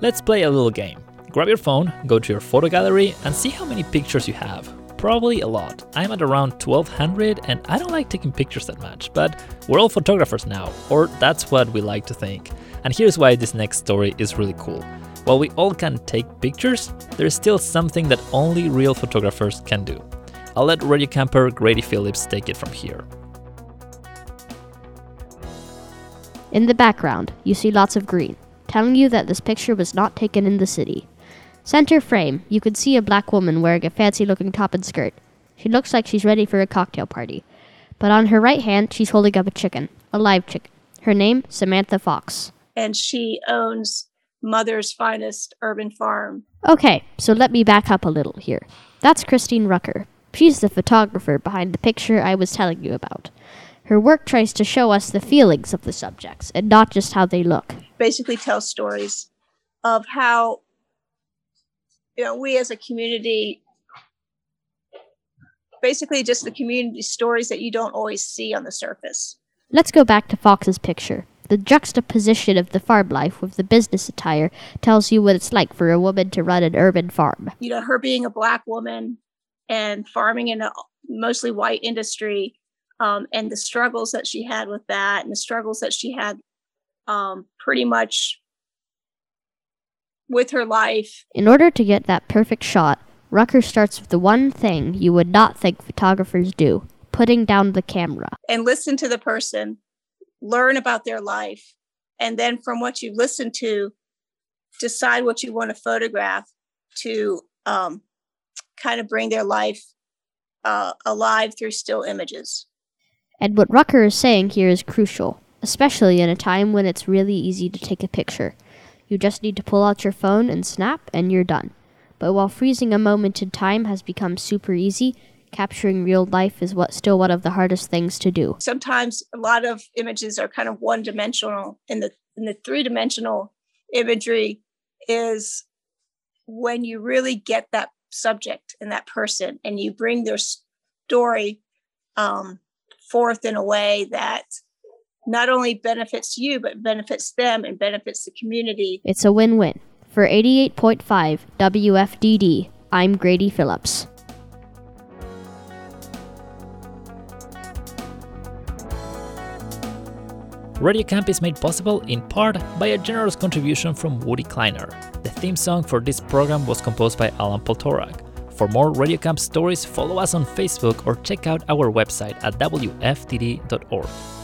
Let's play a little game. Grab your phone, go to your photo gallery, and see how many pictures you have. Probably a lot. I'm at around 1200 and I don't like taking pictures that much, but we're all photographers now, or that's what we like to think. And here's why this next story is really cool. While we all can take pictures, there's still something that only real photographers can do. I'll let radio camper Grady Phillips take it from here. In the background, you see lots of green, telling you that this picture was not taken in the city. Center frame, you can see a black woman wearing a fancy looking top and skirt. She looks like she's ready for a cocktail party. But on her right hand, she's holding up a chicken, a live chicken. Her name, Samantha Fox. And she owns Mother's Finest Urban Farm. Okay, so let me back up a little here. That's Christine Rucker. She's the photographer behind the picture I was telling you about. Her work tries to show us the feelings of the subjects and not just how they look. Basically, tells stories of how you know, we as a community, basically just the community stories that you don't always see on the surface. Let's go back to Fox's picture. The juxtaposition of the farm life with the business attire tells you what it's like for a woman to run an urban farm. You know, her being a black woman and farming in a mostly white industry, um, and the struggles that she had with that, and the struggles that she had um, pretty much with her life. In order to get that perfect shot, Rucker starts with the one thing you would not think photographers do putting down the camera. And listen to the person, learn about their life, and then from what you listen to, decide what you want to photograph to um, kind of bring their life uh, alive through still images. And what Rucker is saying here is crucial, especially in a time when it's really easy to take a picture. You just need to pull out your phone and snap, and you're done. But while freezing a moment in time has become super easy, capturing real life is what still one of the hardest things to do. Sometimes a lot of images are kind of one dimensional, and the in the three dimensional imagery is when you really get that subject and that person, and you bring their story um, forth in a way that not only benefits you, but benefits them and benefits the community. It's a win win. For 88.5 WFDD, I'm Grady Phillips. Radio Camp is made possible in part by a generous contribution from Woody Kleiner. The theme song for this program was composed by Alan Poltorak. For more Radio Camp stories, follow us on Facebook or check out our website at WFDD.org.